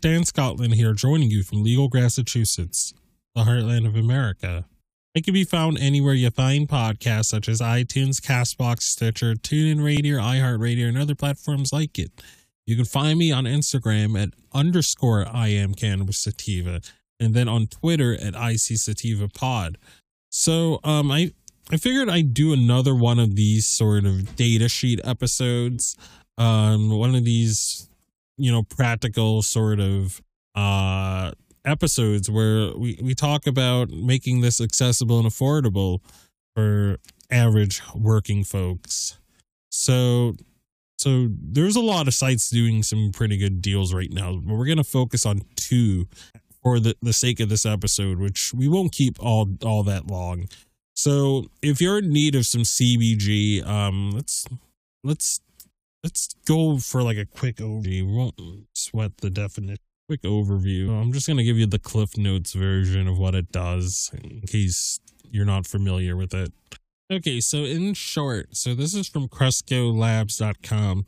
Dan Scotland here, joining you from Legal, Massachusetts, the heartland of America. It can be found anywhere you find podcasts such as iTunes, Castbox, Stitcher, TuneIn Radio, iHeartRadio, and other platforms like it. You can find me on Instagram at underscore I am cannabis sativa, and then on Twitter at IC Sativa Pod. So um I I figured I'd do another one of these sort of data sheet episodes. Um one of these you know practical sort of uh episodes where we we talk about making this accessible and affordable for average working folks. So so there's a lot of sites doing some pretty good deals right now but we're going to focus on two for the, the sake of this episode which we won't keep all all that long. So if you're in need of some cbg um let's let's let's go for like a quick overview. We won't sweat the definition. Quick overview. I'm just gonna give you the Cliff Notes version of what it does in case you're not familiar with it. Okay, so in short, so this is from CrescoLabs.com.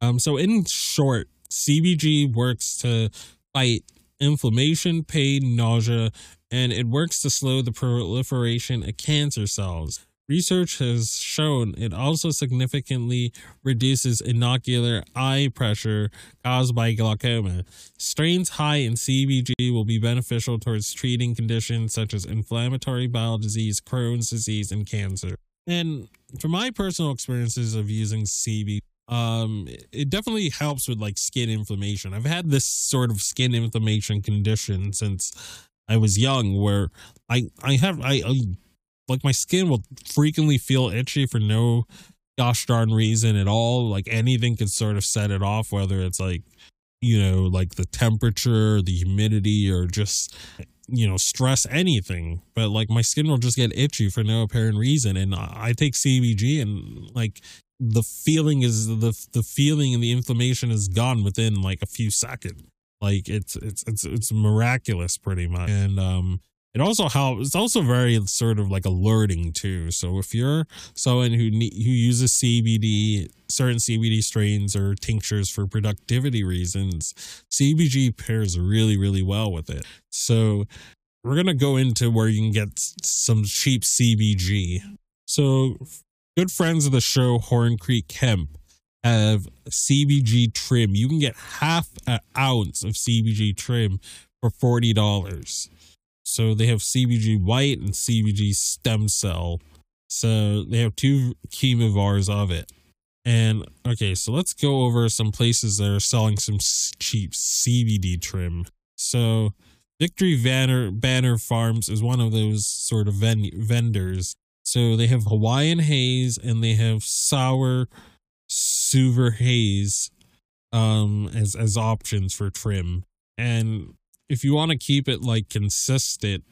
Um, so in short, CBG works to fight inflammation, pain, nausea, and it works to slow the proliferation of cancer cells. Research has shown it also significantly reduces inocular eye pressure caused by glaucoma. Strains high in CBG will be beneficial towards treating conditions such as inflammatory bowel disease, Crohn's disease, and cancer. And from my personal experiences of using CBG, um, it definitely helps with like skin inflammation. I've had this sort of skin inflammation condition since I was young, where I I have I, I like my skin will frequently feel itchy for no gosh darn reason at all. Like anything can sort of set it off, whether it's like, you know, like the temperature, the humidity, or just, you know, stress, anything. But like my skin will just get itchy for no apparent reason. And I take CBG and like the feeling is the the feeling and the inflammation is gone within like a few seconds. Like it's it's it's it's miraculous pretty much. And um it also helps it's also very sort of like alerting too. So if you're someone who ne- who uses cbd certain cbd strains or tinctures for productivity reasons cbg pairs really really well with it. So we're to go into where you can get some cheap cbg so good friends of the show horn creek hemp have cbg trim. You can get half an ounce of cbg trim for $40 so they have CBG white and CBG stem cell. So they have two chemovars of it. And okay, so let's go over some places that are selling some cheap CBD trim. So Victory Banner Banner Farms is one of those sort of ven- vendors. So they have Hawaiian Haze and they have Sour Suver Haze um as as options for trim. And if you want to keep it like consistent,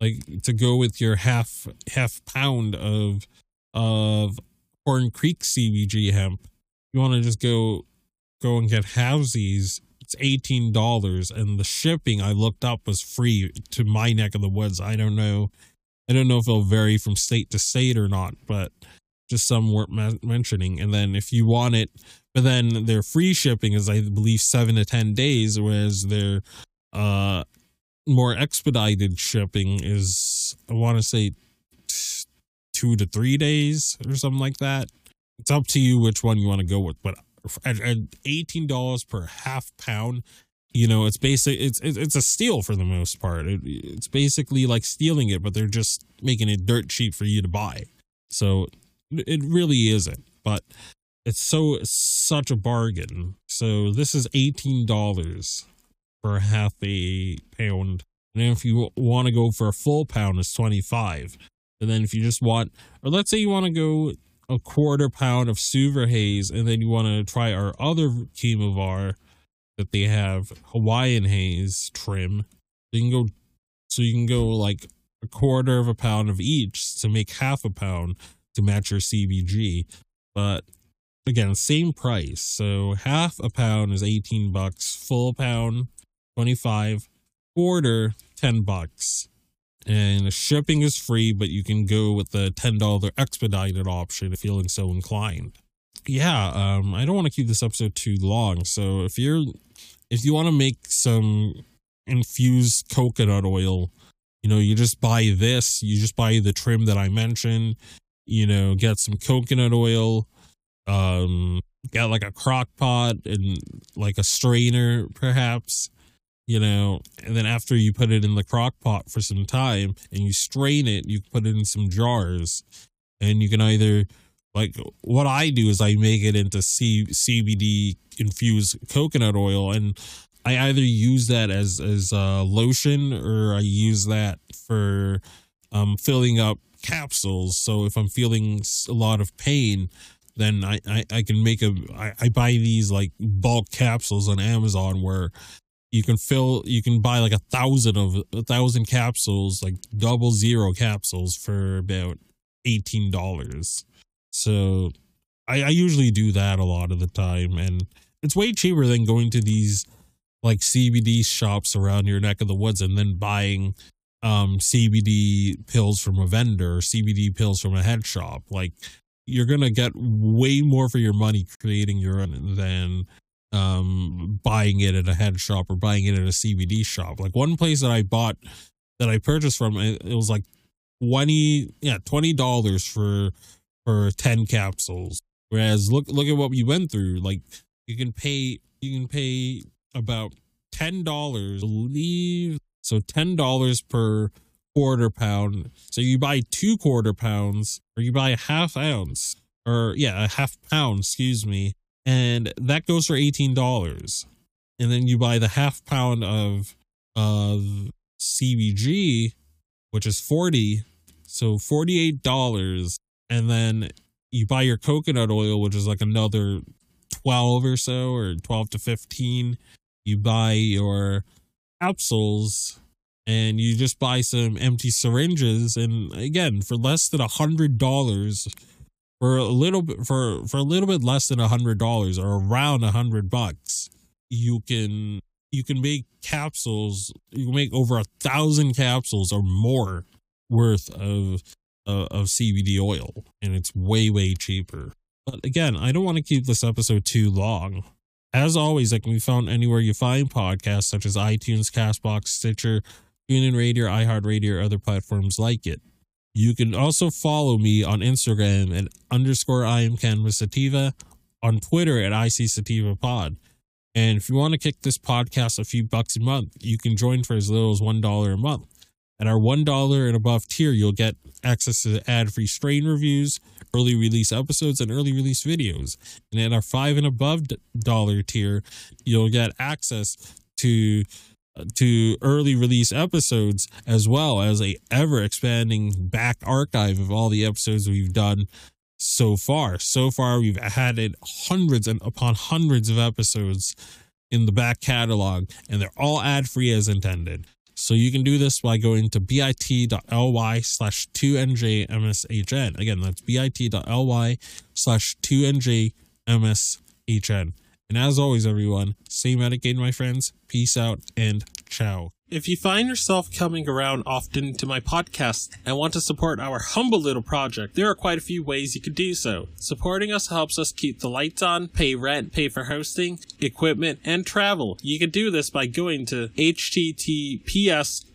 like to go with your half half pound of of Horn Creek CBG hemp, you want to just go go and get halvesies. It's eighteen dollars, and the shipping I looked up was free to my neck of the woods. I don't know, I don't know if it'll vary from state to state or not, but just some worth mentioning. And then if you want it, but then their free shipping is I believe seven to ten days, whereas their uh, more expedited shipping is, I want to say, t- two to three days or something like that. It's up to you which one you want to go with, but at, at eighteen dollars per half pound, you know, it's basic. It's it's a steal for the most part. It, it's basically like stealing it, but they're just making it dirt cheap for you to buy. So it really isn't, but it's so such a bargain. So this is eighteen dollars for half a pound. And if you want to go for a full pound, it's 25. And then if you just want, or let's say you want to go a quarter pound of Suver Haze, and then you want to try our other Chemovar that they have, Hawaiian Haze trim, you can go, so you can go like a quarter of a pound of each to make half a pound to match your CBG. But again, same price. So half a pound is 18 bucks, full pound 25 order 10 bucks. And shipping is free but you can go with the $10 expedited option if feeling so inclined. Yeah um i don't want to keep this episode too long so if you're if you want to make some infused coconut oil you know you just buy this you just buy the trim that i mentioned you know get some coconut oil um get like a crock pot and like a strainer perhaps you know, and then after you put it in the crock pot for some time and you strain it, you put it in some jars and you can either like what I do is I make it into C- CBD infused coconut oil and I either use that as as a lotion or I use that for um filling up capsules. So if I'm feeling a lot of pain, then I, I, I can make a I, I buy these like bulk capsules on Amazon where you can fill you can buy like a thousand of a thousand capsules like double zero capsules for about eighteen dollars. So I, I usually do that a lot of the time and it's way cheaper than going to these like cbd shops around your neck of the woods and then buying um cbd pills from a vendor or cbd pills from a head shop. Like you're gonna get way more for your money creating your own than um buying it at a head shop or buying it at a CBD shop. Like one place that I bought that I purchased from it, was like 20 yeah, $20 for for 10 capsules. Whereas look look at what we went through. Like you can pay you can pay about $10 leave so $10 per quarter pound. So you buy two quarter pounds or you buy a half ounce or yeah, a half pound, excuse me, and that goes for $18 and then you buy the half pound of of cbg which is 40 So $48 and then you buy your coconut oil which is like another 12 or so or 12 to 15. You buy your capsules and you just buy some empty syringes. And again for less than a hundred dollars for a little bit for for a little bit less than a hundred dollars or around a hundred bucks you can you can make capsules you can make over a thousand capsules or more worth of uh, of cbd oil and it's way way cheaper but again i don't want to keep this episode too long as always it can be found anywhere you find podcasts such as itunes castbox stitcher TuneIn Radio, iHeartRadio, or other platforms like it. You can also follow me on Instagram at underscore I am Cannabis Sativa, on Twitter at IC Sativa Pod. And if you want to kick this podcast a few bucks a month, you can join for as little as $1 a month. At our $1 and above tier, you'll get access to ad free strain reviews, early release episodes, and early release videos. And at our 5 and above dollar tier, you'll get access to to early release episodes as well as a ever expanding back archive of all the episodes we've done so far. So far, we've added hundreds and upon hundreds of episodes in the back catalog, and they're all ad free as intended. So you can do this by going to bit.ly slash 2njmshn. Again, that's bit.ly slash 2njmshn. And as always, everyone, stay medicated, my friends. Peace out and ciao. If you find yourself coming around often to my podcast and want to support our humble little project, there are quite a few ways you could do so. Supporting us helps us keep the lights on, pay rent, pay for hosting, equipment, and travel. You can do this by going to https